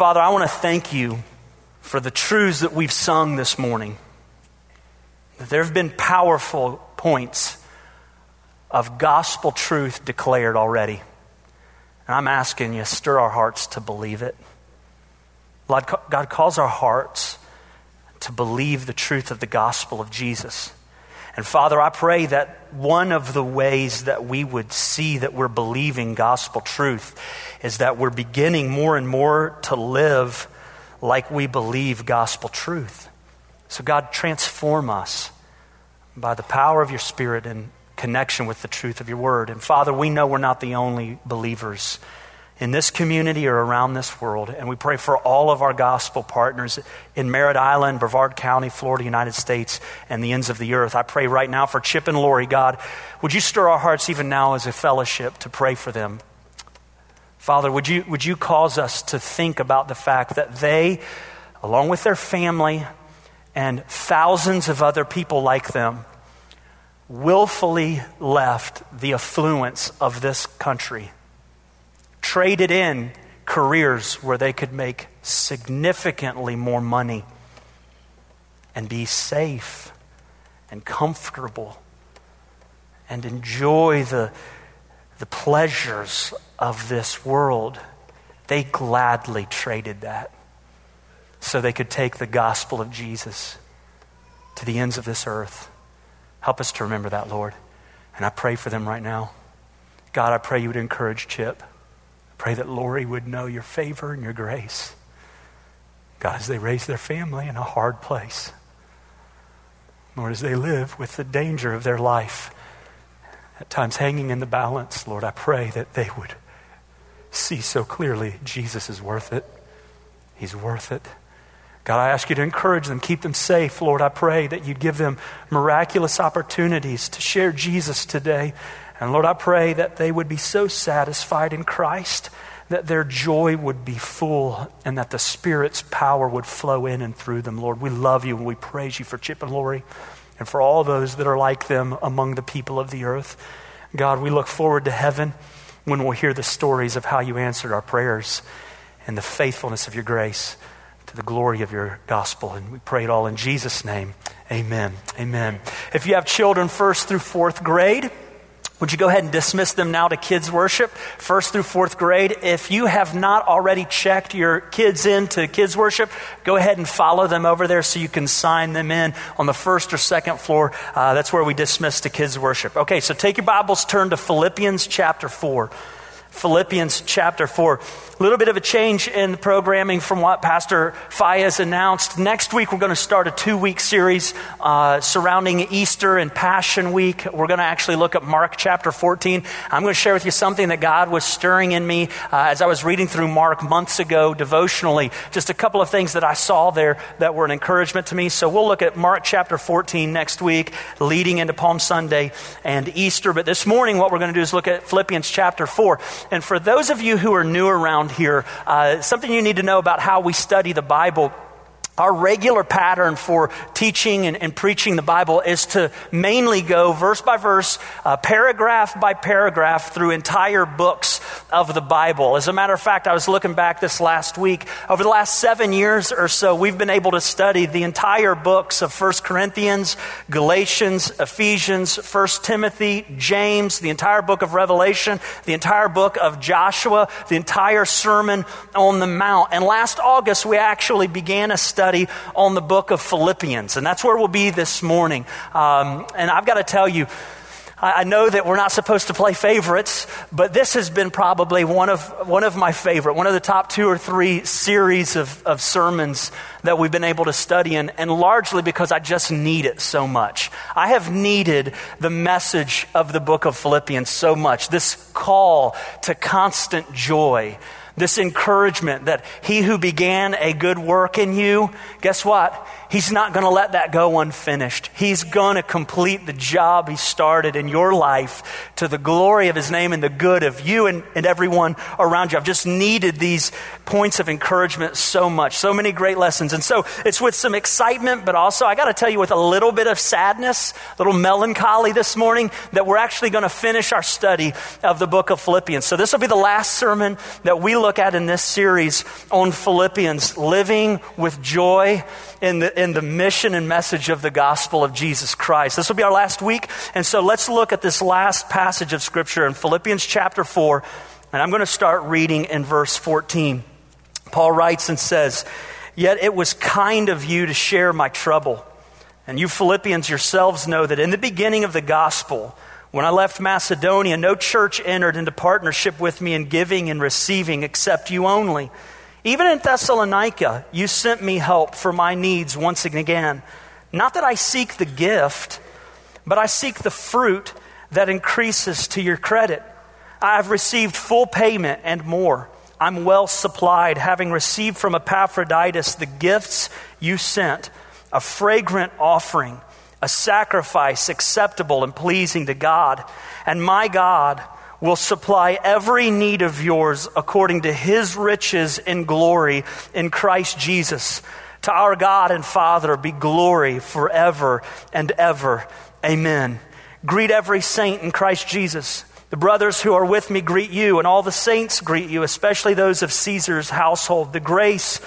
Father, I want to thank you for the truths that we've sung this morning. There have been powerful points of gospel truth declared already. And I'm asking you, stir our hearts to believe it. God calls our hearts to believe the truth of the gospel of Jesus. And Father, I pray that one of the ways that we would see that we're believing gospel truth is that we're beginning more and more to live like we believe gospel truth. So, God, transform us by the power of your Spirit in connection with the truth of your word. And Father, we know we're not the only believers in this community or around this world. And we pray for all of our gospel partners in Merritt Island, Brevard County, Florida, United States, and the ends of the earth. I pray right now for Chip and Lori, God. Would you stir our hearts even now as a fellowship to pray for them? Father, would you, would you cause us to think about the fact that they, along with their family and thousands of other people like them, willfully left the affluence of this country traded in careers where they could make significantly more money and be safe and comfortable and enjoy the, the pleasures of this world. They gladly traded that so they could take the gospel of Jesus to the ends of this earth. Help us to remember that, Lord. And I pray for them right now. God, I pray you would encourage Chip. Pray that Lori would know your favor and your grace. God, as they raise their family in a hard place, Lord, as they live with the danger of their life, at times hanging in the balance, Lord, I pray that they would see so clearly Jesus is worth it. He's worth it. God, I ask you to encourage them, keep them safe. Lord, I pray that you'd give them miraculous opportunities to share Jesus today and Lord, I pray that they would be so satisfied in Christ that their joy would be full and that the Spirit's power would flow in and through them. Lord, we love you and we praise you for Chip and Lori and for all those that are like them among the people of the earth. God, we look forward to heaven when we'll hear the stories of how you answered our prayers and the faithfulness of your grace to the glory of your gospel. And we pray it all in Jesus' name. Amen. Amen. If you have children first through fourth grade, would you go ahead and dismiss them now to kids worship, first through fourth grade? If you have not already checked your kids into kids worship, go ahead and follow them over there so you can sign them in on the first or second floor. Uh, that's where we dismiss to kids worship. Okay, so take your Bibles, turn to Philippians chapter 4. Philippians chapter 4. A little bit of a change in the programming from what Pastor Fayez announced. Next week, we're going to start a two week series uh, surrounding Easter and Passion Week. We're going to actually look at Mark chapter 14. I'm going to share with you something that God was stirring in me uh, as I was reading through Mark months ago devotionally. Just a couple of things that I saw there that were an encouragement to me. So we'll look at Mark chapter 14 next week, leading into Palm Sunday and Easter. But this morning, what we're going to do is look at Philippians chapter 4. And for those of you who are new around here, uh, something you need to know about how we study the Bible our regular pattern for teaching and, and, preaching the Bible is to mainly go verse by verse, uh, paragraph by paragraph through entire books of the Bible. As a matter of fact, I was looking back this last week. Over the last seven years or so, we've been able to study the entire books of 1 Corinthians, Galatians, Ephesians, 1 Timothy, James, the entire book of Revelation, the entire book of Joshua, the entire Sermon on the Mount. And last August, we actually began a study study on the book of Philippians. And that's where we'll be this morning. Um, and I've got to tell you, I know that we're not supposed to play favorites, but this has been probably one of, one of my favorite, one of the top two or three series of, of sermons that we've been able to study, and, and largely because I just need it so much. I have needed the message of the book of Philippians so much, this call to constant joy this encouragement that he who began a good work in you, guess what? He's not going to let that go unfinished. He's going to complete the job He started in your life to the glory of His name and the good of you and, and everyone around you. I've just needed these points of encouragement so much, so many great lessons. And so it's with some excitement, but also, I got to tell you, with a little bit of sadness, a little melancholy this morning, that we're actually going to finish our study of the book of Philippians. So this will be the last sermon that we look look at in this series on Philippians, living with joy in the, in the mission and message of the gospel of Jesus Christ. This will be our last week, and so let's look at this last passage of Scripture in Philippians chapter 4, and I'm going to start reading in verse 14. Paul writes and says, Yet it was kind of you to share my trouble. And you Philippians yourselves know that in the beginning of the gospel, when I left Macedonia, no church entered into partnership with me in giving and receiving except you only. Even in Thessalonica, you sent me help for my needs once and again. Not that I seek the gift, but I seek the fruit that increases to your credit. I have received full payment and more. I'm well supplied, having received from Epaphroditus the gifts you sent, a fragrant offering, a sacrifice acceptable and pleasing to God. And my God will supply every need of yours according to his riches in glory in Christ Jesus. To our God and Father be glory forever and ever. Amen. Greet every saint in Christ Jesus. The brothers who are with me greet you, and all the saints greet you, especially those of Caesar's household. The grace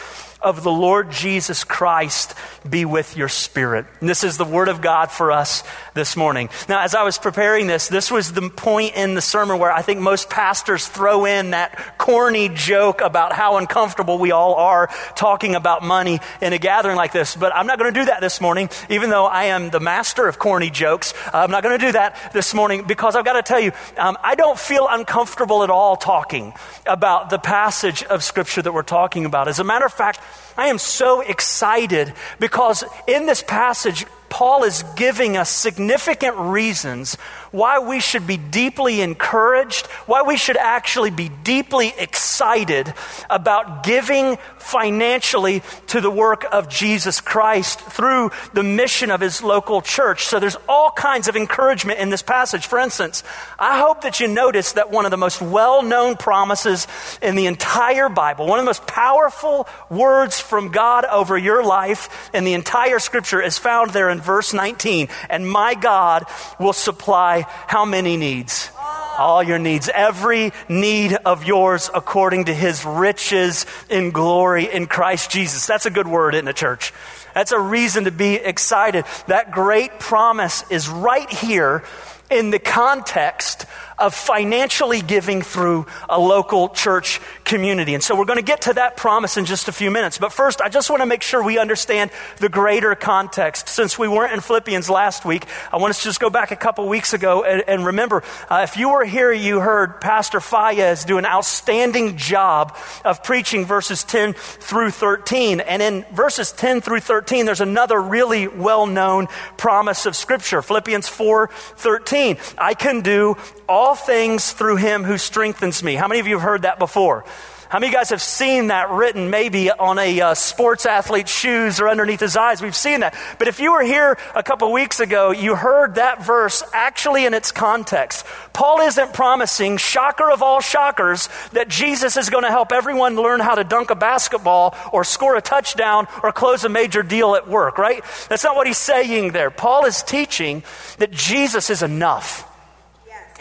of the Lord Jesus Christ be with your spirit. And this is the word of God for us this morning. Now, as I was preparing this, this was the point in the sermon where I think most pastors throw in that corny joke about how uncomfortable we all are talking about money in a gathering like this. But I'm not going to do that this morning, even though I am the master of corny jokes. I'm not going to do that this morning because I've got to tell you, um, I don't feel uncomfortable at all talking about the passage of Scripture that we're talking about. As a matter of fact, I am so excited because in this passage, Paul is giving us significant reasons why we should be deeply encouraged, why we should actually be deeply excited about giving financially to the work of Jesus Christ through the mission of his local church. So there's all kinds of encouragement in this passage. For instance, I hope that you notice that one of the most well known promises in the entire Bible, one of the most powerful words from God over your life in the entire scripture is found there in verse 19. And my God will supply how many needs? All your needs, every need of yours according to his riches in glory in Christ Jesus. That's a good word in the church. That's a reason to be excited. That great promise is right here in the context of financially giving through a local church community. And so we're going to get to that promise in just a few minutes. But first, I just want to make sure we understand the greater context. Since we weren't in Philippians last week, I want us to just go back a couple weeks ago and, and remember, uh, if you were here, you heard Pastor Fayez do an outstanding job of preaching verses 10 through 13. And in verses 10 through 13, there's another really well known promise of Scripture. Philippians 4 13. I can do all things through him who strengthens me. How many of you have heard that before? How many of you guys have seen that written maybe on a uh, sports athlete's shoes or underneath his eyes? We've seen that. But if you were here a couple weeks ago, you heard that verse actually in its context. Paul isn't promising, shocker of all shockers, that Jesus is going to help everyone learn how to dunk a basketball or score a touchdown or close a major deal at work, right? That's not what he's saying there. Paul is teaching that Jesus is enough.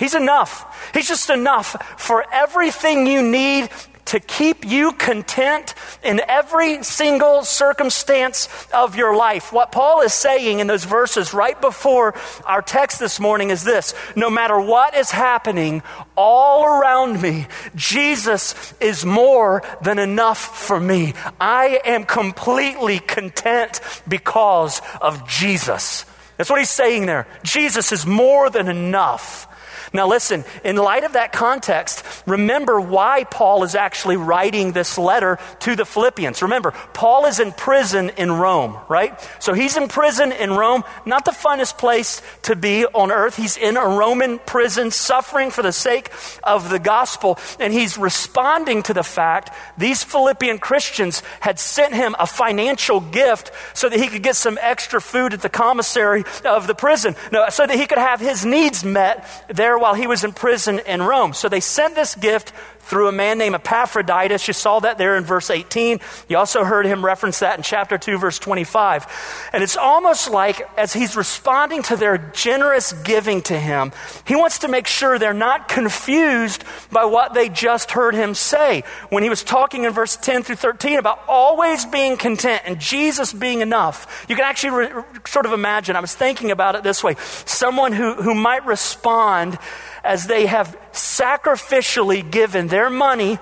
He's enough. He's just enough for everything you need to keep you content in every single circumstance of your life. What Paul is saying in those verses right before our text this morning is this no matter what is happening all around me, Jesus is more than enough for me. I am completely content because of Jesus. That's what he's saying there. Jesus is more than enough. Now, listen, in light of that context, remember why Paul is actually writing this letter to the Philippians. Remember, Paul is in prison in Rome, right? So he's in prison in Rome, not the funnest place to be on earth. He's in a Roman prison, suffering for the sake of the gospel, and he's responding to the fact these Philippian Christians had sent him a financial gift so that he could get some extra food at the commissary of the prison, no, so that he could have his needs met there while he was in prison in Rome. So they sent this gift through a man named Epaphroditus. You saw that there in verse 18. You also heard him reference that in chapter 2, verse 25. And it's almost like as he's responding to their generous giving to him, he wants to make sure they're not confused by what they just heard him say. When he was talking in verse 10 through 13 about always being content and Jesus being enough, you can actually re- sort of imagine, I was thinking about it this way someone who, who might respond as they have sacrificially given their money.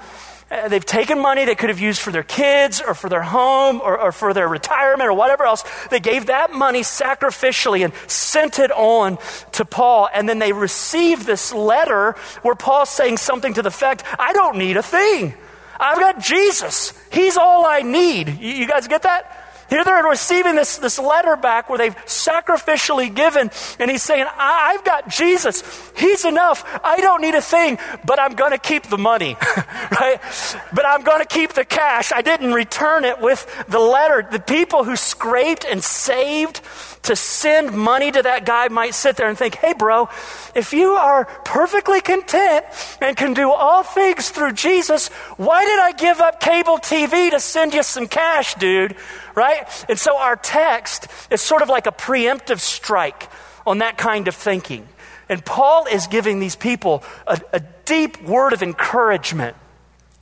Uh, they've taken money they could have used for their kids or for their home or, or, for their retirement or whatever else. They gave that money sacrificially and sent it on to Paul. And then they received this letter where Paul's saying something to the effect I don't need a thing. I've got Jesus. He's all I need. You, you guys get that? Here they're receiving this, this letter back where they've sacrificially given, and he's saying, I've got Jesus. He's enough. I don't need a thing, but I'm going to keep the money, right? But I'm going to keep the cash. I didn't return it with the letter. The people who scraped and saved to send money to that guy might sit there and think, hey, bro, if you are perfectly content and can do all things through Jesus, why did I give up cable TV to send you some cash, dude? Right? And so our text is sort of like a preemptive strike on that kind of thinking. And Paul is giving these people a, a deep word of encouragement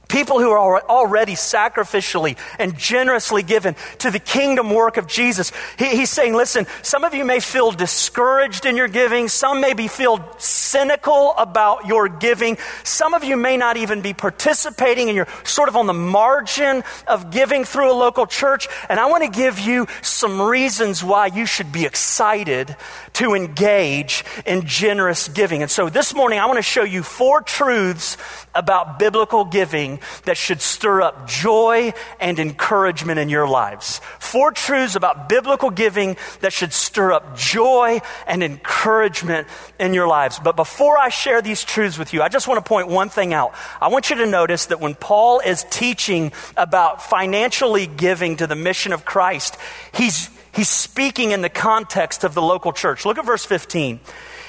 People who are already sacrificially and generously given to the kingdom work of Jesus. He, he's saying, listen, some of you may feel discouraged in your giving. Some may be feel cynical about your giving. Some of you may not even be participating and you're sort of on the margin of giving through a local church. And I want to give you some reasons why you should be excited to engage in generous giving. And so this morning I want to show you four truths about biblical giving that should stir up joy and encouragement in your lives. Four truths about biblical giving that should stir up joy and encouragement in your lives. But before I share these truths with you, I just want to point one thing out. I want you to notice that when Paul is teaching about financially giving to the mission of Christ, he's He's speaking in the context of the local church. Look at verse 15.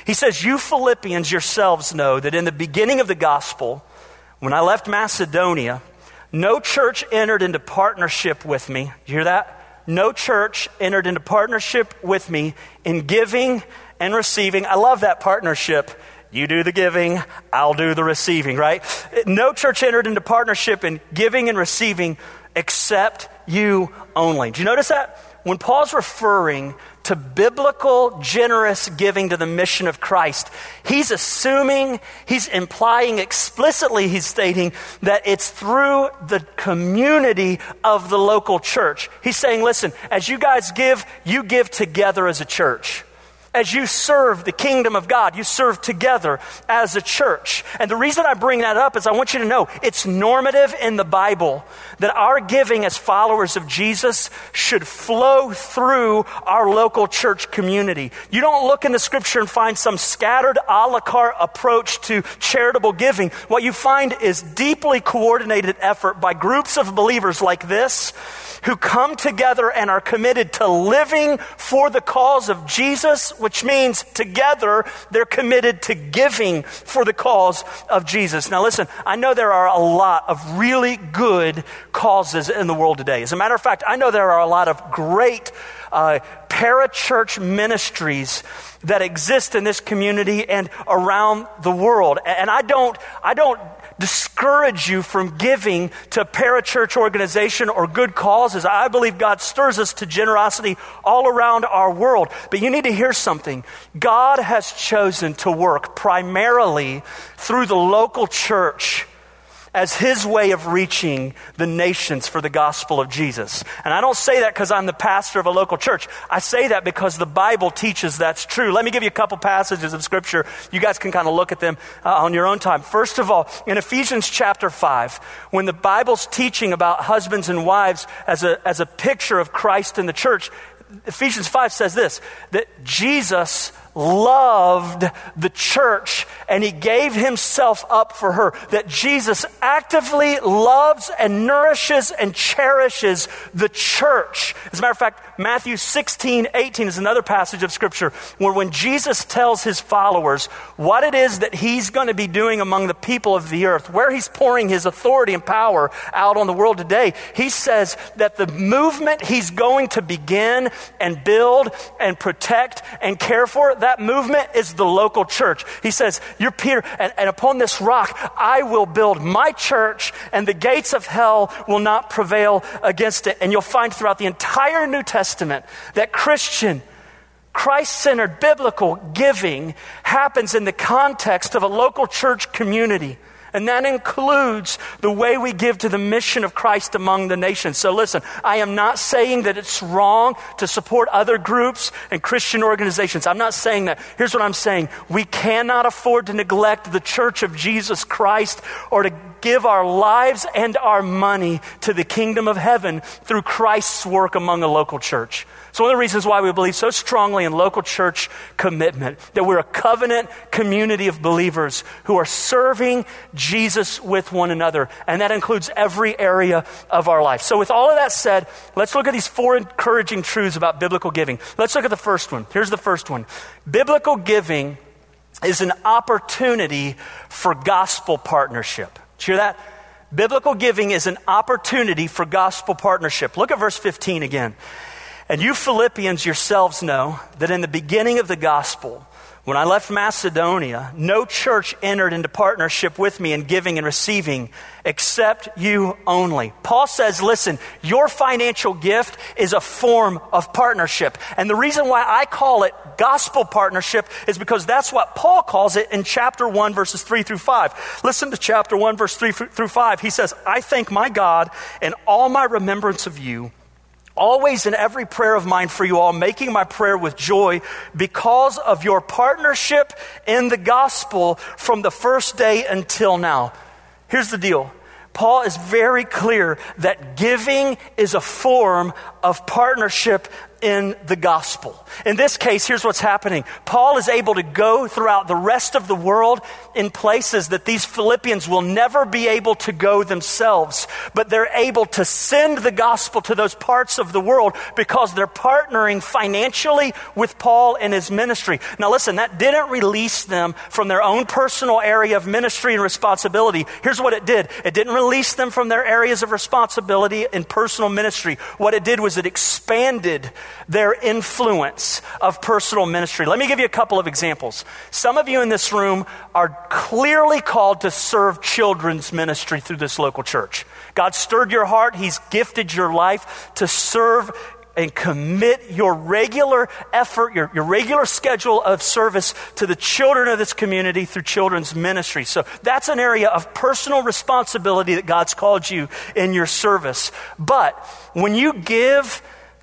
He says, You Philippians yourselves know that in the beginning of the gospel, when I left Macedonia, no church entered into partnership with me. You hear that? No church entered into partnership with me in giving and receiving. I love that partnership. You do the giving, I'll do the receiving, right? No church entered into partnership in giving and receiving except you only. Do you notice that? When Paul's referring to biblical, generous giving to the mission of Christ. He's assuming, he's implying explicitly, he's stating that it's through the community of the local church. He's saying, listen, as you guys give, you give together as a church. As you serve the kingdom of God, you serve together as a church. And the reason I bring that up is I want you to know it's normative in the Bible that our giving as followers of Jesus should flow through our local church community. You don't look in the scripture and find some scattered a la carte approach to charitable giving. What you find is deeply coordinated effort by groups of believers like this who come together and are committed to living for the cause of Jesus, which means together they're committed to giving for the cause of Jesus. Now, listen, I know there are a lot of really good causes in the world today. As a matter of fact, I know there are a lot of great uh, parachurch ministries that exist in this community and around the world. And I don't, I don't discourage you from giving to parachurch organization or good causes. I believe God stirs us to generosity all around our world. But you need to hear something. God has chosen to work primarily through the local church as his way of reaching the nations for the gospel of Jesus. And I don't say that because I'm the pastor of a local church. I say that because the Bible teaches that's true. Let me give you a couple passages of scripture. You guys can kind of look at them uh, on your own time. First of all, in Ephesians chapter 5, when the Bible's teaching about husbands and wives as a, as a picture of Christ in the church, Ephesians 5 says this that Jesus loved the church and he gave himself up for her. That Jesus actively loves and nourishes and cherishes the church. As a matter of fact, Matthew 16, 18 is another passage of scripture where when Jesus tells his followers what it is that he's going to be doing among the people of the earth, where he's pouring his authority and power out on the world today, he says that the movement he's going to begin and build and protect and care for, that movement is the local church. He says, You're Peter, and, and upon this rock I will build my church, and the gates of hell will not prevail against it. And you'll find throughout the entire New Testament that Christian, Christ centered biblical giving happens in the context of a local church community. And that includes the way we give to the mission of Christ among the nations. So listen, I am not saying that it's wrong to support other groups and Christian organizations. I'm not saying that. Here's what I'm saying. We cannot afford to neglect the church of Jesus Christ or to give our lives and our money to the kingdom of heaven through Christ's work among a local church. It's one of the reasons why we believe so strongly in local church commitment, that we're a covenant community of believers who are serving Jesus with one another. And that includes every area of our life. So, with all of that said, let's look at these four encouraging truths about biblical giving. Let's look at the first one. Here's the first one Biblical giving is an opportunity for gospel partnership. Did you hear that? Biblical giving is an opportunity for gospel partnership. Look at verse 15 again. And you Philippians yourselves know that in the beginning of the gospel, when I left Macedonia, no church entered into partnership with me in giving and receiving except you only. Paul says, listen, your financial gift is a form of partnership. And the reason why I call it gospel partnership is because that's what Paul calls it in chapter 1, verses 3 through 5. Listen to chapter 1, verse 3 through 5. He says, I thank my God in all my remembrance of you always in every prayer of mine for you all, making my prayer with joy because of your partnership in the gospel from the first day until now. Here's the deal. Paul is very clear that giving is a form of partnership in the gospel. In this case, here's what's happening Paul is able to go throughout the rest of the world in places that these Philippians will never be able to go themselves, but they're able to send the gospel to those parts of the world because they're partnering financially with Paul and his ministry. Now, listen, that didn't release them from their own personal area of ministry and responsibility. Here's what it did it didn't release them from their areas of responsibility in personal ministry. What it did was it expanded their influence of personal ministry. Let me give you a couple of examples. Some of you in this room are clearly called to serve children's ministry through this local church. God stirred your heart, He's gifted your life to serve and commit your regular effort, your, your regular schedule of service to the children of this community through children's ministry. So that's an area of personal responsibility that God's called you in your service. But when you give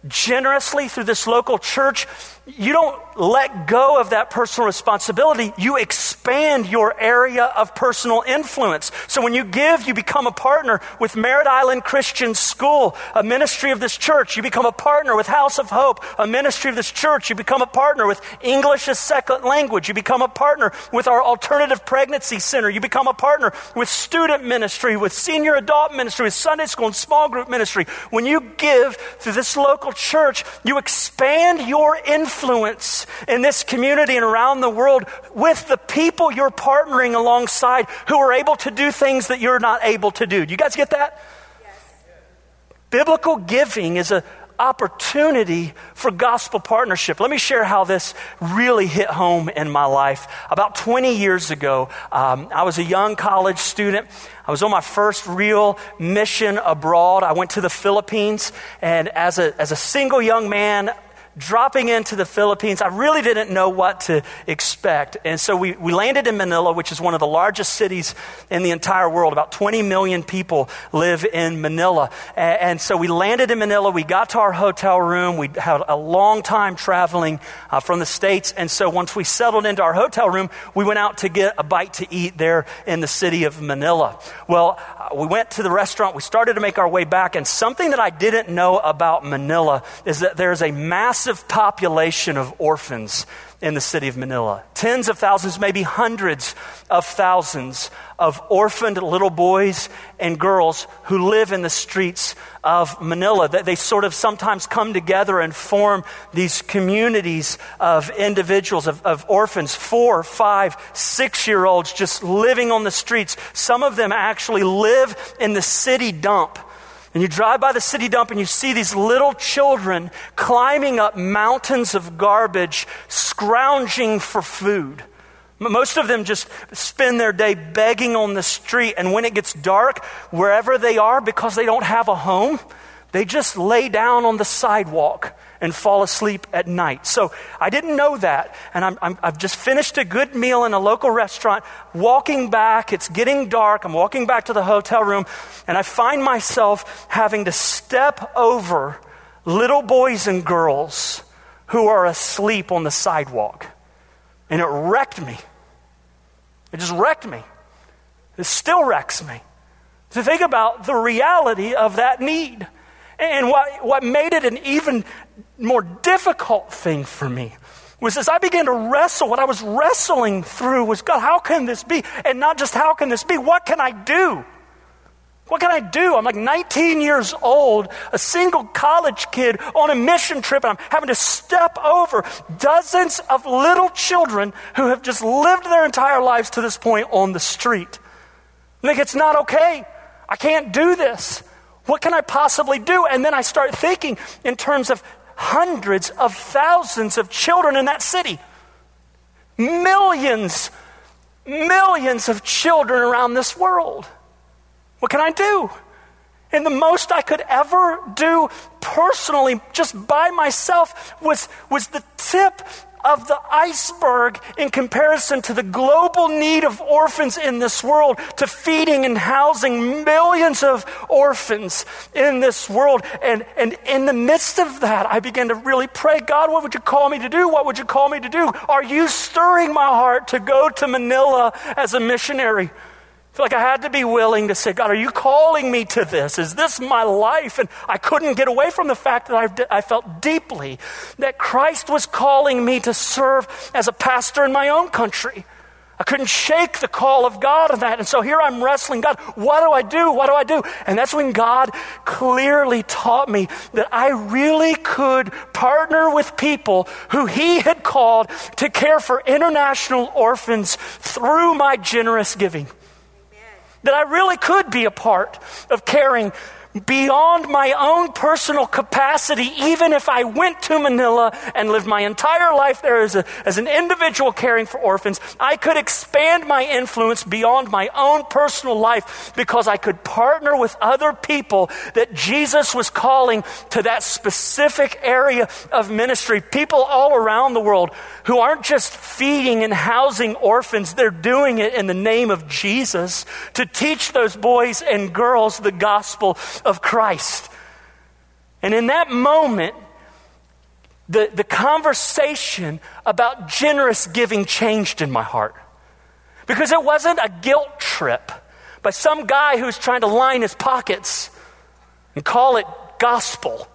generously through this local church, you don't let go of that personal responsibility. You expand your area of personal influence. So when you give, you become a partner with Merritt Island Christian School, a ministry of this church. You become a partner with House of Hope, a ministry of this church. You become a partner with English as second language. You become a partner with our Alternative Pregnancy Center. You become a partner with student ministry, with senior adult ministry, with Sunday school and small group ministry. When you give to this local church, you expand your influence in this community and around the world with the people you're partnering alongside who are able to do things that you're not able to do. Do you guys get that? Yes. Biblical giving is an opportunity for gospel partnership. Let me share how this really hit home in my life. About 20 years ago, um, I was a young college student. I was on my first real mission abroad. I went to the Philippines, and as a, as a single young man, dropping into the Philippines, I really didn't know what to expect. And so we, we landed in Manila, which is one of the largest cities in the entire world. About 20 million people live in Manila. And, and so we landed in Manila. We got to our hotel room. We had a long time traveling uh, from the States. And so once we settled into our hotel room, we went out to get a bite to eat there in the city of Manila. Well, we went to the restaurant. We started to make our way back. And something that I didn't know about Manila is that there's a massive population of orphans in the city of Manila. Tens of thousands, maybe hundreds of thousands of orphaned little boys and girls who live in the streets of Manila. That they sort of sometimes come together and form these communities of individuals, of, of orphans, four, five, six year olds just living on the streets. Some of them actually live in the city dump and you drive by the city dump and you see these little children climbing up mountains of garbage, scrounging for food. Most of them just spend their day begging on the street. And when it gets dark, wherever they are, because they don't have a home, they just lay down on the sidewalk and fall asleep at night. So I didn't know that. And i have just finished a good meal in a local restaurant, walking back. It's getting dark. I'm walking back to the hotel room, and I find myself having to step over little boys and girls who are asleep on the sidewalk. And it wrecked me. It just wrecked me. It still wrecks me to think about the reality of that need. And what, what made it an even more difficult thing for me was as I began to wrestle, what I was wrestling through was God, how can this be? And not just how can this be, what can I do? What can I do? I'm like 19 years old, a single college kid on a mission trip, and I'm having to step over dozens of little children who have just lived their entire lives to this point on the street. Like, it's not okay. I can't do this. What can I possibly do? And then I start thinking in terms of hundreds of thousands of children in that city. Millions, millions of children around this world. What can I do? And the most I could ever do personally, just by myself, was, was the tip of the iceberg in comparison to the global need of orphans in this world, to feeding and housing millions of orphans in this world. And, and in the midst of that, I began to really pray God, what would you call me to do? What would you call me to do? Are you stirring my heart to go to Manila as a missionary? Feel like I had to be willing to say, God, are you calling me to this? Is this my life? And I couldn't get away from the fact that I, I felt deeply that Christ was calling me to serve as a pastor in my own country. I couldn't shake the call of God on that. And so here I'm wrestling God, what do I do? What do I do? And that's when God clearly taught me that I really could partner with people who He had called to care for international orphans through my generous giving that I really could be a part of caring beyond my own personal capacity, even if I went to Manila and lived my entire life there as, a, as an individual caring for orphans, I could expand my influence beyond my own personal life because I could partner with other people that Jesus was calling to that specific area of ministry. People all around the world who aren't just feeding and housing orphans, they're doing it in the name of Jesus to teach those boys and girls the gospel of Christ. And in that moment, the, the conversation about generous giving changed in my heart. Because it wasn't a guilt trip by some guy who's trying to line his pockets and call it gospel.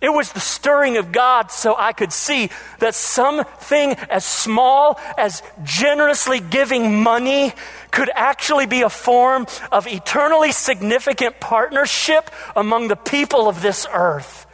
It was the stirring of God so I could see that something as small as generously giving money could actually be a form of eternally significant partnership among the people of this earth.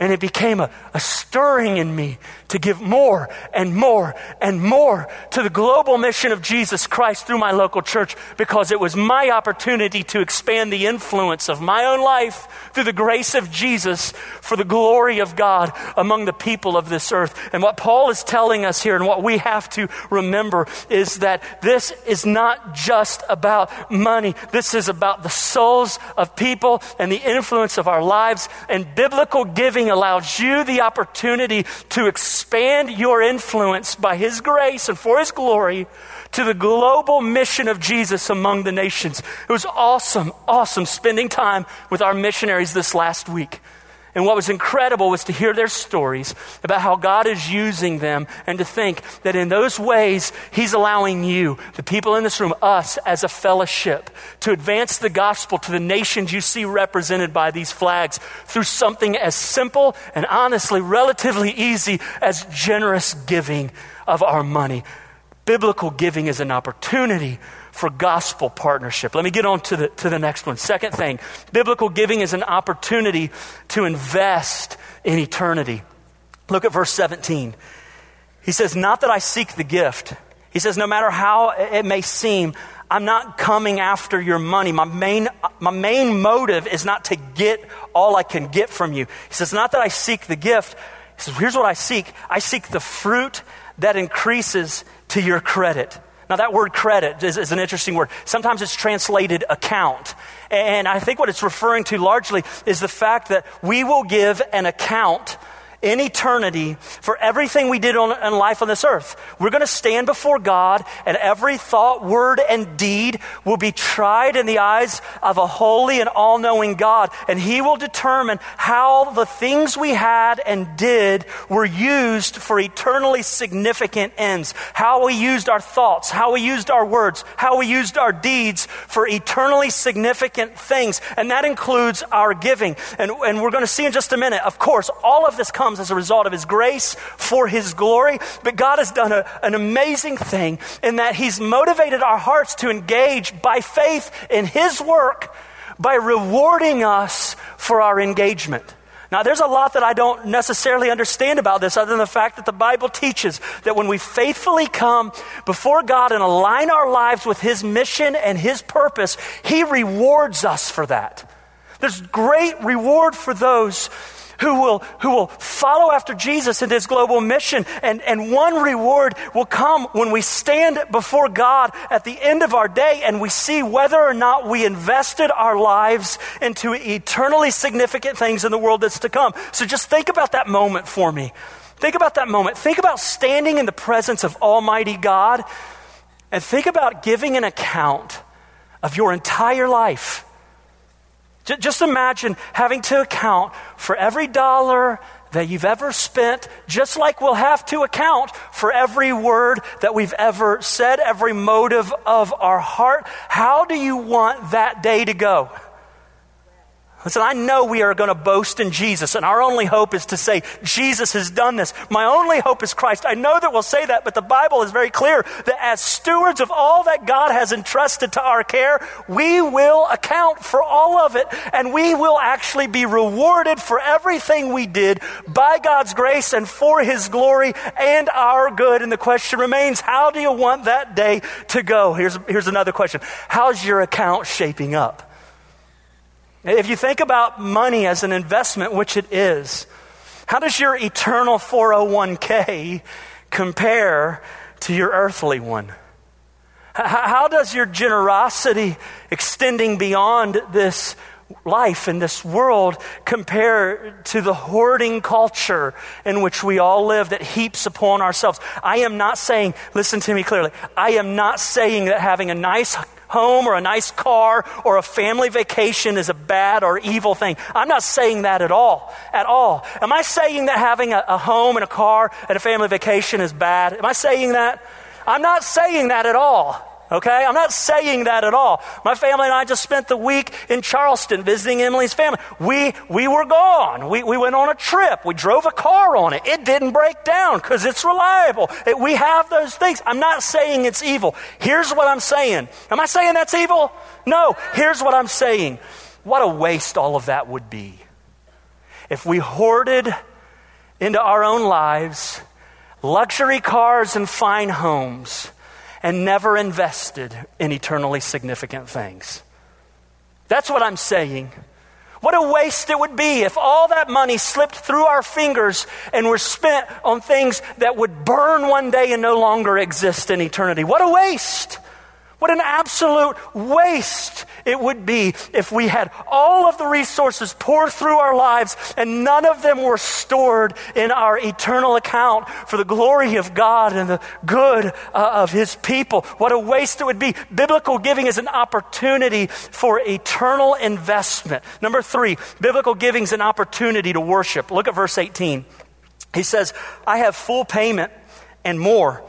And it became a, a stirring in me to give more and more and more to the global mission of Jesus Christ through my local church because it was my opportunity to expand the influence of my own life through the grace of Jesus for the glory of God among the people of this earth. And what Paul is telling us here and what we have to remember is that this is not just about money. This is about the souls of people and the influence of our lives. And biblical giving allows you the opportunity to expand your influence by His grace and for His glory to the global mission of Jesus among the nations. It was awesome, awesome spending time with our missionaries this last week. And what was incredible was to hear their stories about how God is using them and to think that in those ways, He's allowing you, the people in this room, us as a fellowship, to advance the gospel to the nations you see represented by these flags through something as simple and honestly relatively easy as generous giving of our money. Biblical giving is an opportunity for gospel partnership. Let me get on to the, to the next one. Second thing biblical giving is an opportunity to invest in eternity. Look at verse 17. He says, Not that I seek the gift. He says, No matter how it may seem, I'm not coming after your money. My main, my main motive is not to get all I can get from you. He says, Not that I seek the gift. He says, Here's what I seek I seek the fruit that increases to your credit. Now, that word credit is, is, an interesting word. Sometimes it's translated account. And I think what it's referring to largely is the fact that we will give an account in eternity for everything we did on, in life on this earth. We're going to stand before God, and every thought, word, and deed will be tried in the eyes of a holy and all knowing God. And He will determine how the things we had and did were used for eternally significant ends. How we used our thoughts, how we used our words, how we used our deeds for eternally significant things. And that includes our giving. And, and we're going to see in just a minute, of course, all of this comes comes as a result of His grace for His glory. But God has done a, an amazing thing in that He's motivated our hearts to engage by faith in His work by rewarding us for our engagement. Now, there's a lot that I don't necessarily understand about this, other than the fact that the Bible teaches that when we faithfully come before God and align our lives with His mission and His purpose, He rewards us for that. There's great reward for those who will, who will follow after Jesus in this global mission. And, and one reward will come when we stand before God at the end of our day and we see whether or not we invested our lives into eternally significant things in the world that's to come. So just think about that moment for me. Think about that moment. Think about standing in the presence of Almighty God and think about giving an account of your entire life. Just imagine having to account for every dollar that you've ever spent, just like we'll have to account for every word that we've ever said, every motive of our heart. How do you want that day to go? Listen, I know we are going to boast in Jesus, and our only hope is to say, Jesus has done this. My only hope is Christ. I know that we'll say that, but the Bible is very clear that as stewards of all that God has entrusted to our care, we will account for all of it, and we will actually be rewarded for everything we did by God's grace and for His glory and our good. And the question remains, how do you want that day to go? Here's, here's another question. How's your account shaping up? If you think about money as an investment, which it is, how does your eternal 401k compare to your earthly one? How does your generosity extending beyond this life in this world compare to the hoarding culture in which we all live that heaps upon ourselves? I am not saying, listen to me clearly, I am not saying that having a nice home or a nice car or a family vacation is a bad or evil thing. I'm not saying that at all. At all. Am I saying that having a, a home and a car and a family vacation is bad? Am I saying that? I'm not saying that at all. Okay? I'm not saying that at all. My family and I just spent the week in Charleston visiting Emily's family. We, we were gone. We, we went on a trip. We drove a car on it. It didn't break down because it's reliable. It, we have those things. I'm not saying it's evil. Here's what I'm saying. Am I saying that's evil? No. Here's what I'm saying. What a waste all of that would be. If we hoarded into our own lives luxury cars and fine homes and never invested in eternally significant things. That's what I'm saying. What a waste it would be if all that money slipped through our fingers and were spent on things that would burn one day and no longer exist in eternity. What a waste! What an absolute waste it would be if we had all of the resources pour through our lives and none of them were stored in our eternal account for the glory of God and the good uh, of His people. What a waste it would be. Biblical giving is an opportunity for eternal investment. Number three, biblical giving is an opportunity to worship. Look at verse 18. He says, I have full payment and more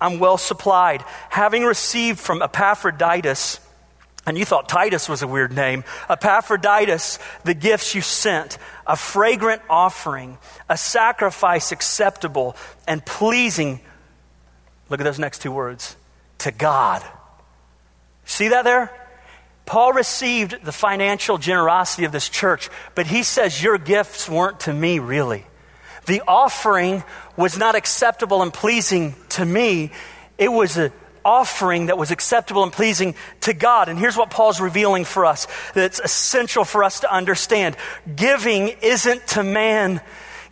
I'm well supplied, having received from Epaphroditus, and you thought Titus was a weird name, Epaphroditus, the gifts you sent, a fragrant offering, a sacrifice acceptable and pleasing. Look at those next two words to God. See that there? Paul received the financial generosity of this church, but he says, Your gifts weren't to me, really. The offering was not acceptable and pleasing to me. It was an offering that was acceptable and pleasing to God. And here's what Paul's revealing for us that's essential for us to understand. Giving isn't to man.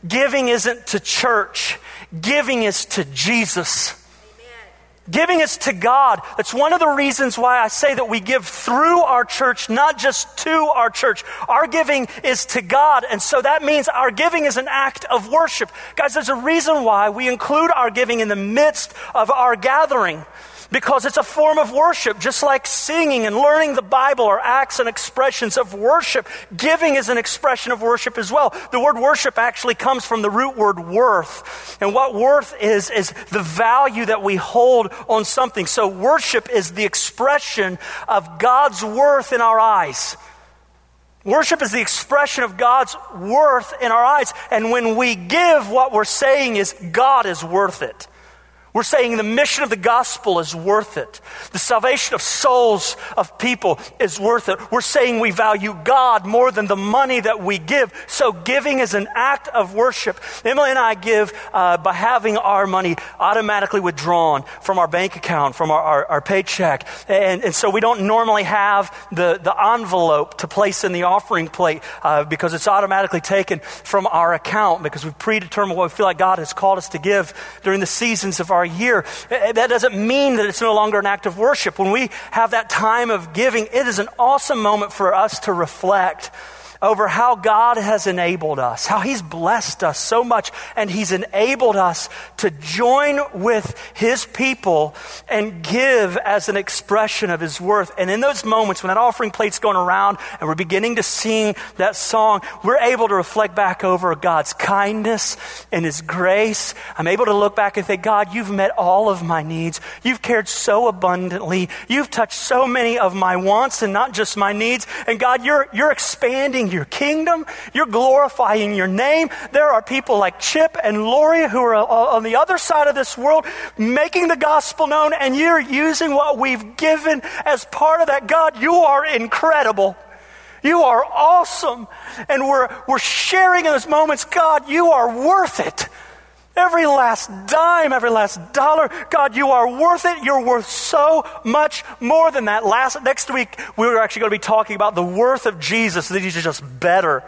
Giving isn't to church. Giving is to Jesus. Giving is to God. That's one of the reasons why I say that we give through our church, not just to our church. Our giving is to God. And so that means our giving is an act of worship. Guys, there's a reason why we include our giving in the midst of our gathering because it's a form of worship, just like singing and learning the Bible are acts and expressions of worship. Giving is an expression of worship as well. The word worship actually comes from the root word worth. And what worth is, is the value that we hold on something. So worship is the expression of God's worth in our eyes. Worship is the expression of God's worth in our eyes. And when we give, what we're saying is God is worth it. We're saying the mission of the gospel is worth it. The salvation of souls of people is worth it. We're saying we value God more than the money that we give. So giving is an act of worship. Emily and I give uh, by having our money automatically withdrawn from our bank account, from our, our, our paycheck. And, and, so we don't normally have the, the envelope to place in the offering plate uh, because it's automatically taken from our account because we've predetermined what we feel like God has called us to give during the seasons of our our year. That doesn't mean that it's no longer an act of worship. When we have that time of giving, it is an awesome moment for us to reflect over how God has enabled us, how He's blessed us so much, and He's enabled us to join with His people and give as an expression of His worth. And in those moments when that offering plate's going around and we're beginning to sing that song, we're able to reflect back over God's kindness and His grace. I'm able to look back and think, God, you've met all of my needs. You've cared so abundantly. You've touched so many of my wants and not just my needs. And God, you're, you're expanding your kingdom. You're glorifying your name. There are people like Chip and Lori who are uh, on the other side of this world making the gospel known, and you're using what we've given as part of that. God, you are incredible. You are awesome. And we're, we're sharing in those moments, God, you are worth it. Every last dime, every last dollar. God, you are worth it. You're worth so much more than that. Last, next week, we're actually going to be talking about the worth of Jesus, that he's just better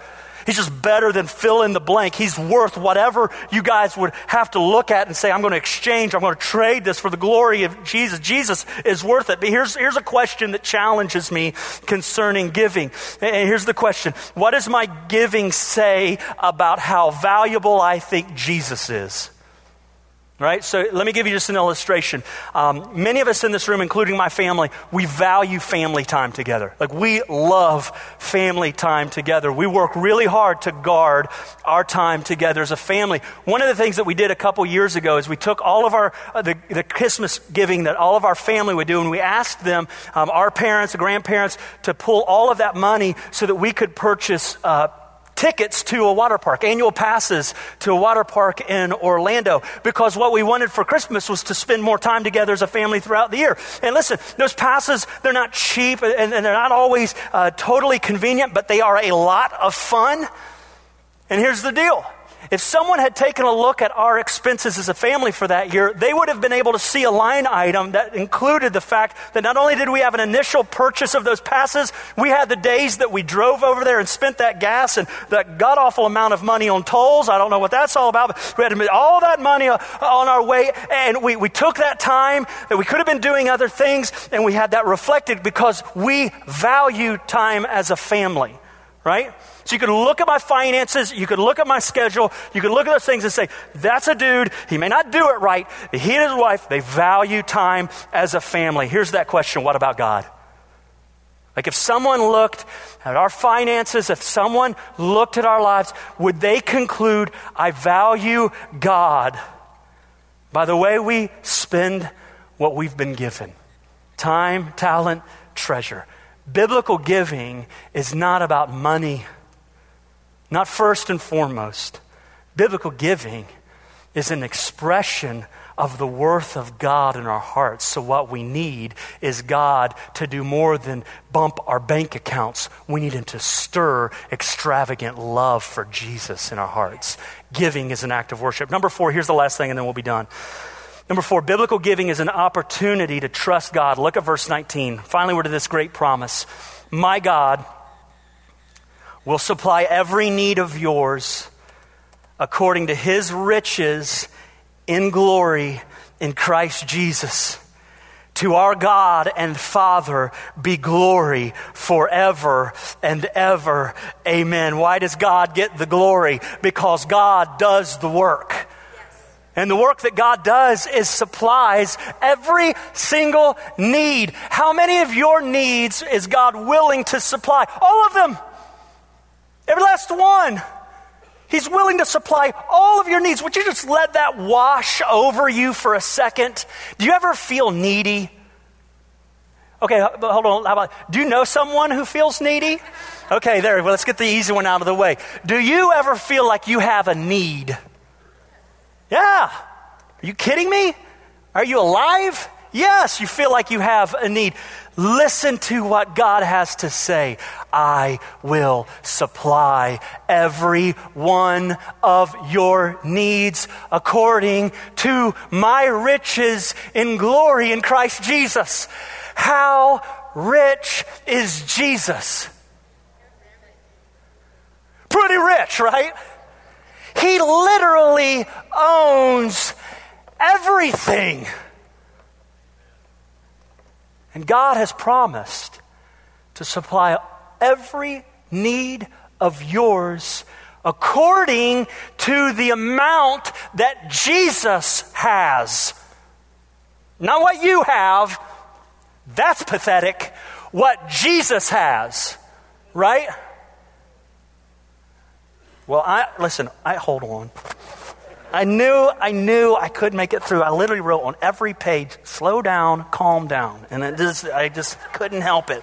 He's just better than fill in the blank. He's worth whatever you guys would have to look at and say, I'm going to exchange, I'm going to trade this for the glory of Jesus. Jesus is worth it. But here's, here's a question that challenges me concerning giving. And here's the question What does my giving say about how valuable I think Jesus is? Right? So let me give you just an illustration. Um, many of us in this room, including my family, we value family time together. Like, we love family time together. We work really hard to guard our time together as a family. One of the things that we did a couple years ago is we took all of our, uh, the, the Christmas giving that all of our family would do, and we asked them, um, our parents, grandparents, to pull all of that money so that we could purchase uh, tickets to a water park, annual passes to a water park in Orlando, because what we wanted for Christmas was to spend more time together as a family throughout the year. And listen, those passes, they're not cheap and, and they're not always uh, totally convenient, but they are a lot of fun. And here's the deal If someone had taken a look at our expenses as a family for that year, they would have been able to see a line item that included the fact that not only did we have an initial purchase of those passes, we had the days that we drove over there and spent that gas and that god awful amount of money on tolls. I don't know what that's all about, but we had to all that money uh, on our way. And we, we took that time that we could have been doing other things, and we had that reflected because we value time as a family, right? So you could look at my finances, you could look at my schedule, you could look at those things and say, that's a dude, he may not do it right, he and his wife, they value time as a family. Here's that question what about God? Like if someone looked at our finances, if someone looked at our lives, would they conclude, I value God by the way we spend what we've been given? Time, talent, treasure. Biblical giving is not about money not first and foremost. Biblical giving is an expression of the worth of God in our hearts. So, what we need is God to do more than bump our bank accounts. We need Him to stir extravagant love for Jesus in our hearts. Giving is an act of worship. Number four, here's the last thing, and then we'll be done. Number four, biblical giving is an opportunity to trust God. Look at verse 19. Finally, we're to this great promise My God will supply every need of yours according to his riches in glory in Christ Jesus. To our God and Father be glory forever and ever. Amen. Why does God get the glory? Because God does the work. And the work that God does is supplies every single need. How many of your needs is God willing to supply? All of them. Every last one. He's willing to supply all of your needs. Would you just let that wash over you for a second? Do you ever feel needy? Okay, hold on. How about, do you know someone who feels needy? Okay, there. Well, let's get the easy one out of the way. Do you ever feel like you have a need? Yeah. Are you kidding me? Are you alive? Yes, you feel like you have a need. Listen to what God has to say. I will supply every one of your needs according to my riches in glory in Christ Jesus. How rich is Jesus? Pretty rich, right? He literally owns everything. And God has promised to supply every need of yours according to the amount that Jesus has. Not what you have, that's pathetic. What Jesus has, right? Well, I listen, I hold on. I knew, I knew I couldn't make it through. I literally wrote on every page, slow down, calm down. And just, I just couldn't help it.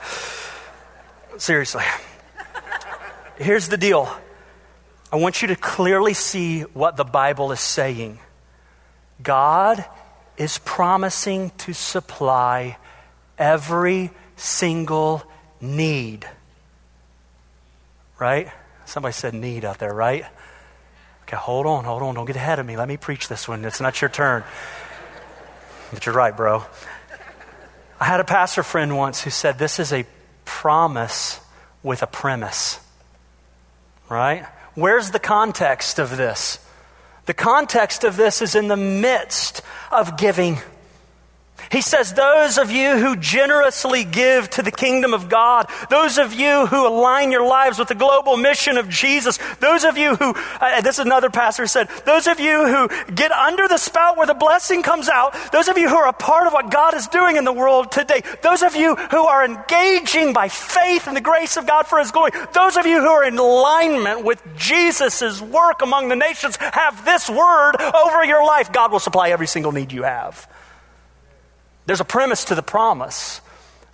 Seriously. Here's the deal I want you to clearly see what the Bible is saying. God is promising to supply every single need. Right? Somebody said need out there, right? Okay, hold on, hold on. Don't get ahead of me. Let me preach this one. It's not your turn. But you're right, bro. I had a pastor friend once who said this is a promise with a premise. Right? Where's the context of this? The context of this is in the midst of giving. He says, Those of you who generously give to the kingdom of God, those of you who align your lives with the global mission of Jesus, those of you who, uh, this is another pastor said, those of you who get under the spout where the blessing comes out, those of you who are a part of what God is doing in the world today, those of you who are engaging by faith in the grace of God for His glory, those of you who are in alignment with Jesus' work among the nations, have this word over your life. God will supply every single need you have. There's a premise to the promise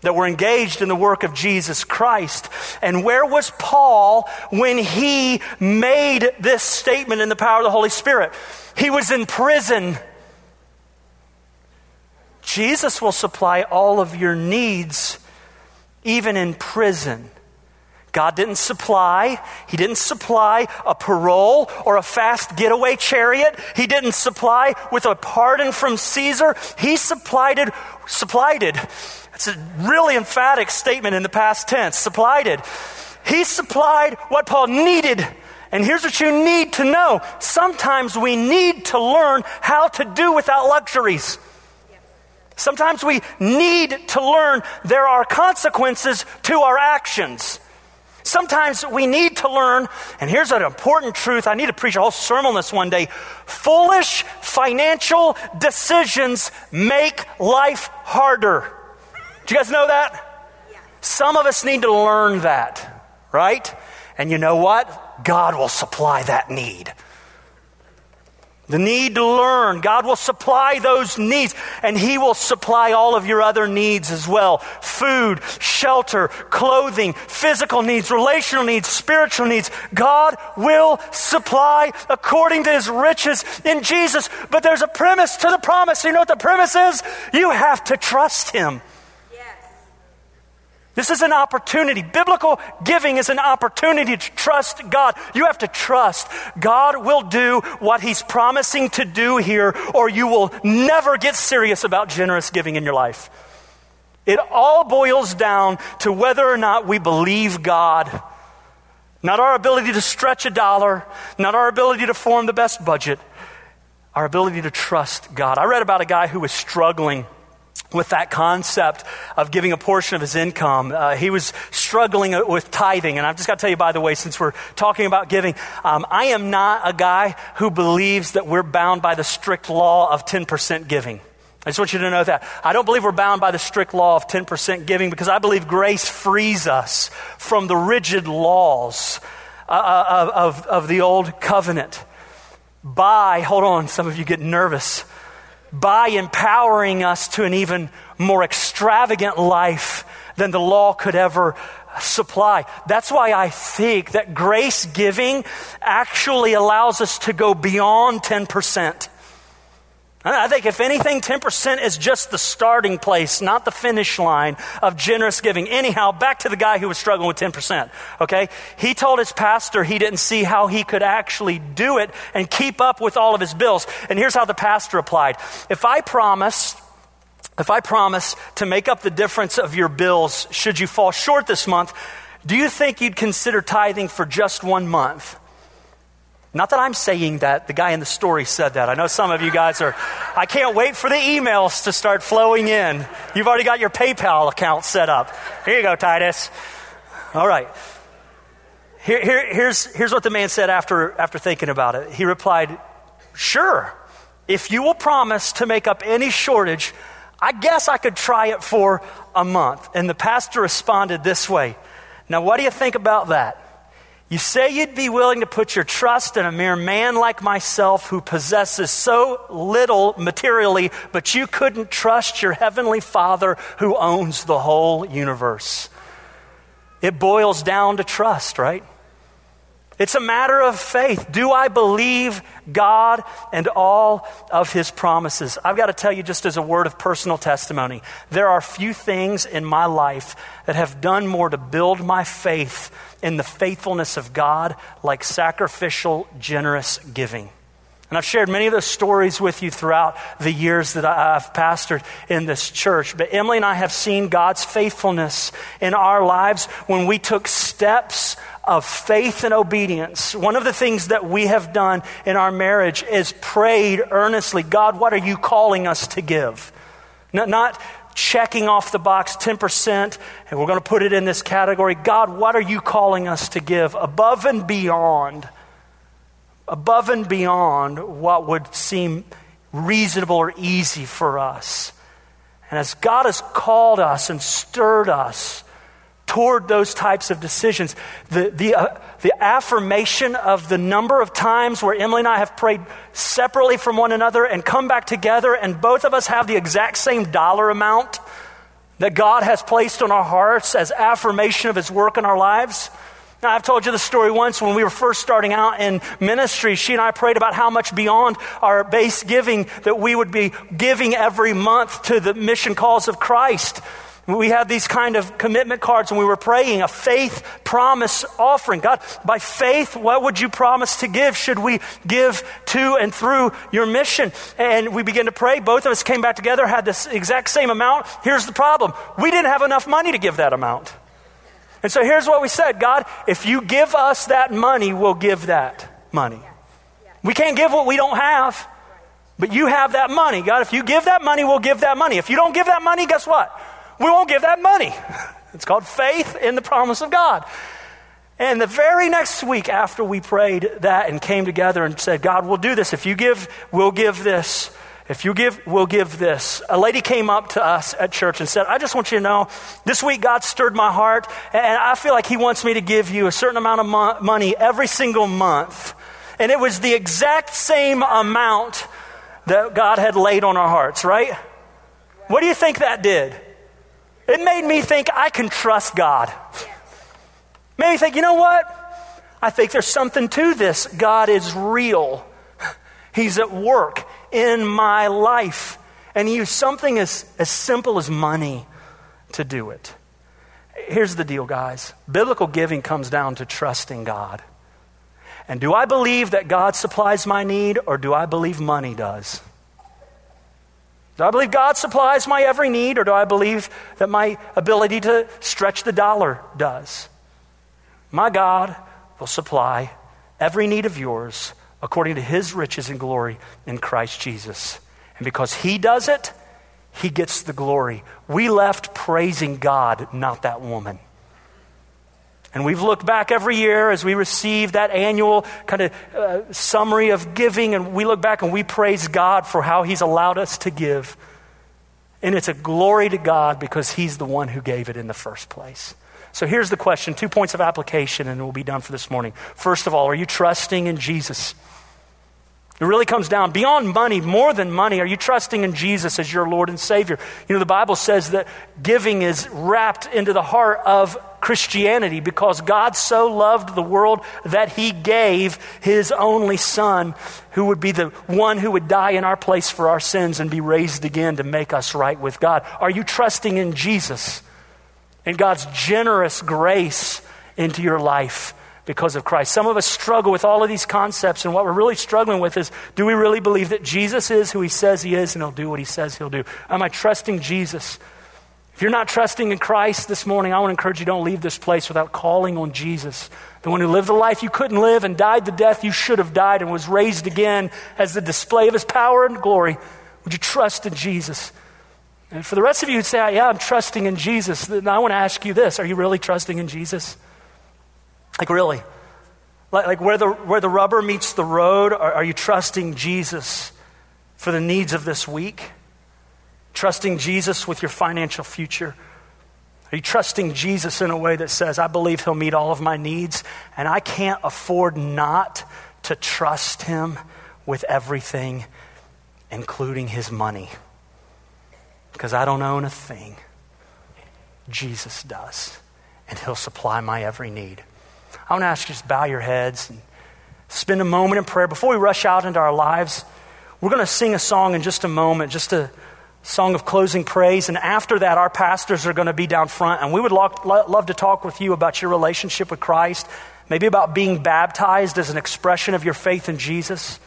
that we're engaged in the work of Jesus Christ. And where was Paul when he made this statement in the power of the Holy Spirit? He was in prison. Jesus will supply all of your needs, even in prison. God didn't supply. He didn't supply a parole or a fast getaway chariot. He didn't supply with a pardon from Caesar. He supplied it, supplied it. It's a really emphatic statement in the past tense. Supplied it. He supplied what Paul needed. And here's what you need to know. Sometimes we need to learn how to do without luxuries. Sometimes we need to learn there are consequences to our actions. Sometimes we need to learn, and here's an important truth. I need to preach a whole sermon on this one day. Foolish financial decisions make life harder. Do you guys know that? Some of us need to learn that, right? And you know what? God will supply that need. The need to learn. God will supply those needs, and He will supply all of your other needs as well food, shelter, clothing, physical needs, relational needs, spiritual needs. God will supply according to His riches in Jesus. But there's a premise to the promise. You know what the premise is? You have to trust Him. This is an opportunity. Biblical giving is an opportunity to trust God. You have to trust God will do what He's promising to do here, or you will never get serious about generous giving in your life. It all boils down to whether or not we believe God. Not our ability to stretch a dollar, not our ability to form the best budget, our ability to trust God. I read about a guy who was struggling with that concept of giving a portion of his income. Uh, he was struggling with tithing. And I've just got to tell you, by the way, since we're talking about giving, um, I am not a guy who believes that we're bound by the strict law of 10% giving. I just want you to know that. I don't believe we're bound by the strict law of 10% giving because I believe grace frees us from the rigid laws uh, uh of, of, of the old covenant. By, hold on, some of you get nervous by empowering us to an even more extravagant life than the law could ever supply. That's why I think that grace giving actually allows us to go beyond 10%. I think, if anything, 10% is just the starting place, not the finish line of generous giving. Anyhow, back to the guy who was struggling with 10%. Okay? He told his pastor he didn't see how he could actually do it and keep up with all of his bills. And here's how the pastor replied If I promise, if I promise to make up the difference of your bills, should you fall short this month, do you think you'd consider tithing for just one month? Not that I'm saying that. The guy in the story said that. I know some of you guys are, I can't wait for the emails to start flowing in. You've already got your PayPal account set up. Here you go, Titus. All right. Here, here, here's, here's what the man said after, after thinking about it. He replied, Sure, if you will promise to make up any shortage, I guess I could try it for a month. And the pastor responded this way Now, what do you think about that? You say you'd be willing to put your trust in a mere man like myself who possesses so little materially, but you couldn't trust your heavenly Father who owns the whole universe. It boils down to trust, right? It's a matter of faith. Do I believe God and all of his promises? I've got to tell you, just as a word of personal testimony, there are few things in my life that have done more to build my faith in the faithfulness of God like sacrificial, generous giving. And I've shared many of those stories with you throughout the years that I've pastored in this church. But Emily and I have seen God's faithfulness in our lives when we took steps of faith and obedience. One of the things that we have done in our marriage is prayed earnestly God, what are you calling us to give? Not, not checking off the box 10%, and we're going to put it in this category. God, what are you calling us to give above and beyond? above and beyond what would seem reasonable or easy for us. And as God has called us and stirred us toward those types of decisions, the, the, uh, the affirmation of the number of times where Emily and I have prayed separately from one another and come back together, and both of us have the exact same dollar amount that God has placed on our hearts as affirmation of His work in our lives now, I've told you the story once when we were first starting out in ministry. She and I prayed about how much beyond our base giving that we would be giving every month to the mission calls of Christ. We had these kind of commitment cards and we were praying a faith promise offering. God, by faith, what would you promise to give? Should we give to and through your mission? And we began to pray. Both of us came back together, had this exact same amount. Here's the problem we didn't have enough money to give that amount. And so here's what we said God, if you give us that money, we'll give that money. We can't give what we don't have, but you have that money. God, if you give that money, we'll give that money. If you don't give that money, guess what? We won't give that money. It's called faith in the promise of God. And the very next week after we prayed that and came together and said, God, we'll do this. If you give, we'll give this. If you give, we'll give this. A lady came up to us at church and said, I just want you to know, this week God stirred my heart, and I feel like He wants me to give you a certain amount of mo- money every single month. And it was the exact same amount that God had laid on our hearts, right? What do you think that did? It made me think I can trust God. Made me think, you know what? I think there's something to this. God is real. He's at work in my life. And he used something as, as simple as money to do it. Here's the deal, guys biblical giving comes down to trusting God. And do I believe that God supplies my need, or do I believe money does? Do I believe God supplies my every need, or do I believe that my ability to stretch the dollar does? My God will supply every need of yours according to his riches and glory in Christ Jesus. And because he does it, he gets the glory. We left praising God, not that woman. And we've looked back every year as we receive that annual kind of uh, summary of giving, and we look back and we praise God for how He's allowed us to give. And it's a glory to God because He's the one who gave it in the first place. So here's the question two points of application, and we'll be done for this morning. First of all, are you trusting in Jesus? It really comes down beyond money, more than money. Are you trusting in Jesus as your Lord and Savior? You know, the Bible says that giving is wrapped into the heart of Christianity because God so loved the world that He gave His only Son, who would be the one who would die in our place for our sins and be raised again to make us right with God. Are you trusting in Jesus and God's generous grace into your life? Because of Christ. Some of us struggle with all of these concepts, and what we're really struggling with is do we really believe that Jesus is who he says he is and he'll do what he says he'll do? Am I trusting Jesus? If you're not trusting in Christ this morning, I want to encourage you don't leave this place without calling on Jesus, the one who lived the life you couldn't live and died the death you should have died and was raised again as the display of his power and glory. Would you trust in Jesus? And for the rest of you who say, Yeah, I'm trusting in Jesus, then I want to ask you this Are you really trusting in Jesus? Like, really? Like, like where, the, where the rubber meets the road, are, are you trusting Jesus for the needs of this week? Trusting Jesus with your financial future? Are you trusting Jesus in a way that says, I believe He'll meet all of my needs, and I can't afford not to trust Him with everything, including His money? Because I don't own a thing. Jesus does, and He'll supply my every need. I want to ask you to just bow your heads and spend a moment in prayer. Before we rush out into our lives, we're going to sing a song in just a moment, just a song of closing praise. And after that, our pastors are going to be down front. And we would love, love to talk with you about your relationship with Christ, maybe about being baptized as an expression of your faith in Jesus.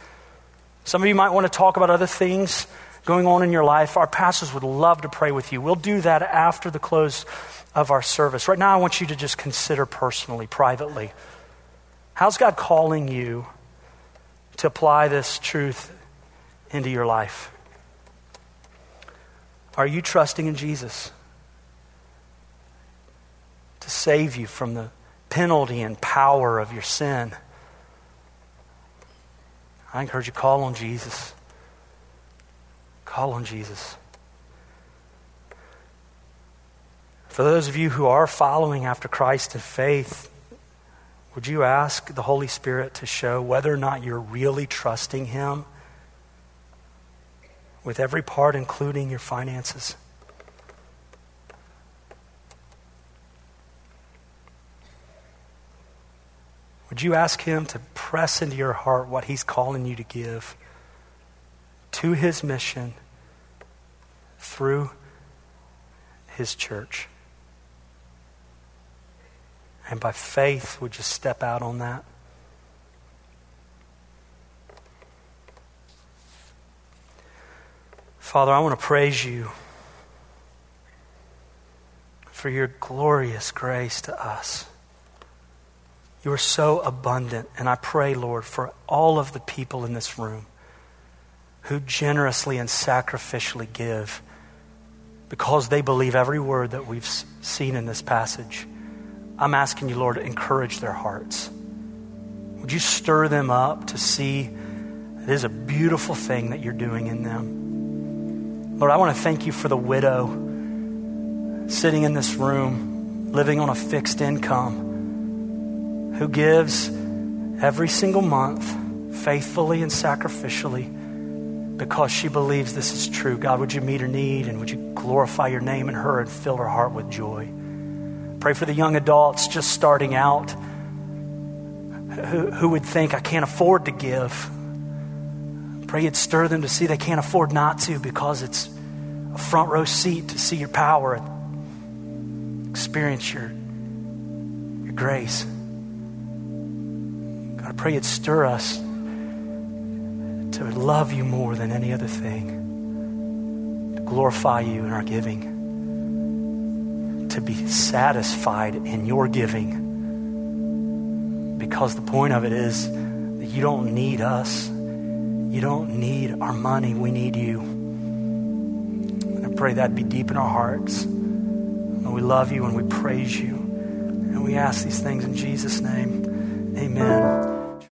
Some of you might want to talk about other things going on in your life. Our pastors would love to pray with you. We'll do that after the close of our service. Right now, I want you to just consider personally, privately, how's God calling you to apply this truth into your life? Are you trusting in Jesus to save you from the penalty and power of your sin? I encourage you call on Jesus. Call on Jesus. For those of you who are following after Christ in faith, would you ask the Holy Spirit to show whether or not you're really trusting Him with every part, including your finances? Would you ask Him to press into your heart what He's calling you to give to His mission through his church. And by faith, would you step out on that? Father, I want to praise you for your glorious grace to us. You are so abundant. And I pray, Lord, for all of the people in this room who generously and sacrificially give because they believe every word that we've seen in this passage. I'm asking you, Lord, to encourage their hearts. Would you stir them up to see it is a beautiful thing that you're doing in them? Lord, I want to thank you for the widow sitting in this room, living on a fixed income, who gives every single month faithfully and sacrificially because she believes this is true. God, would you meet her need and would you glorify your name in her and fill her heart with joy? Pray for the young adults just starting out who, who would think, I can't afford to give. Pray you'd stir them to see they can't afford not to because it's a front row seat to see your power and experience your, your grace. God, I pray you'd stir us to love you more than any other thing, to glorify you in our giving, to be satisfied in your giving. Because the point of it is that you don't need us. You don't need our money. We need you. And I pray that be deep in our hearts. And we love you and we praise you. And we ask these things in Jesus' name. Amen.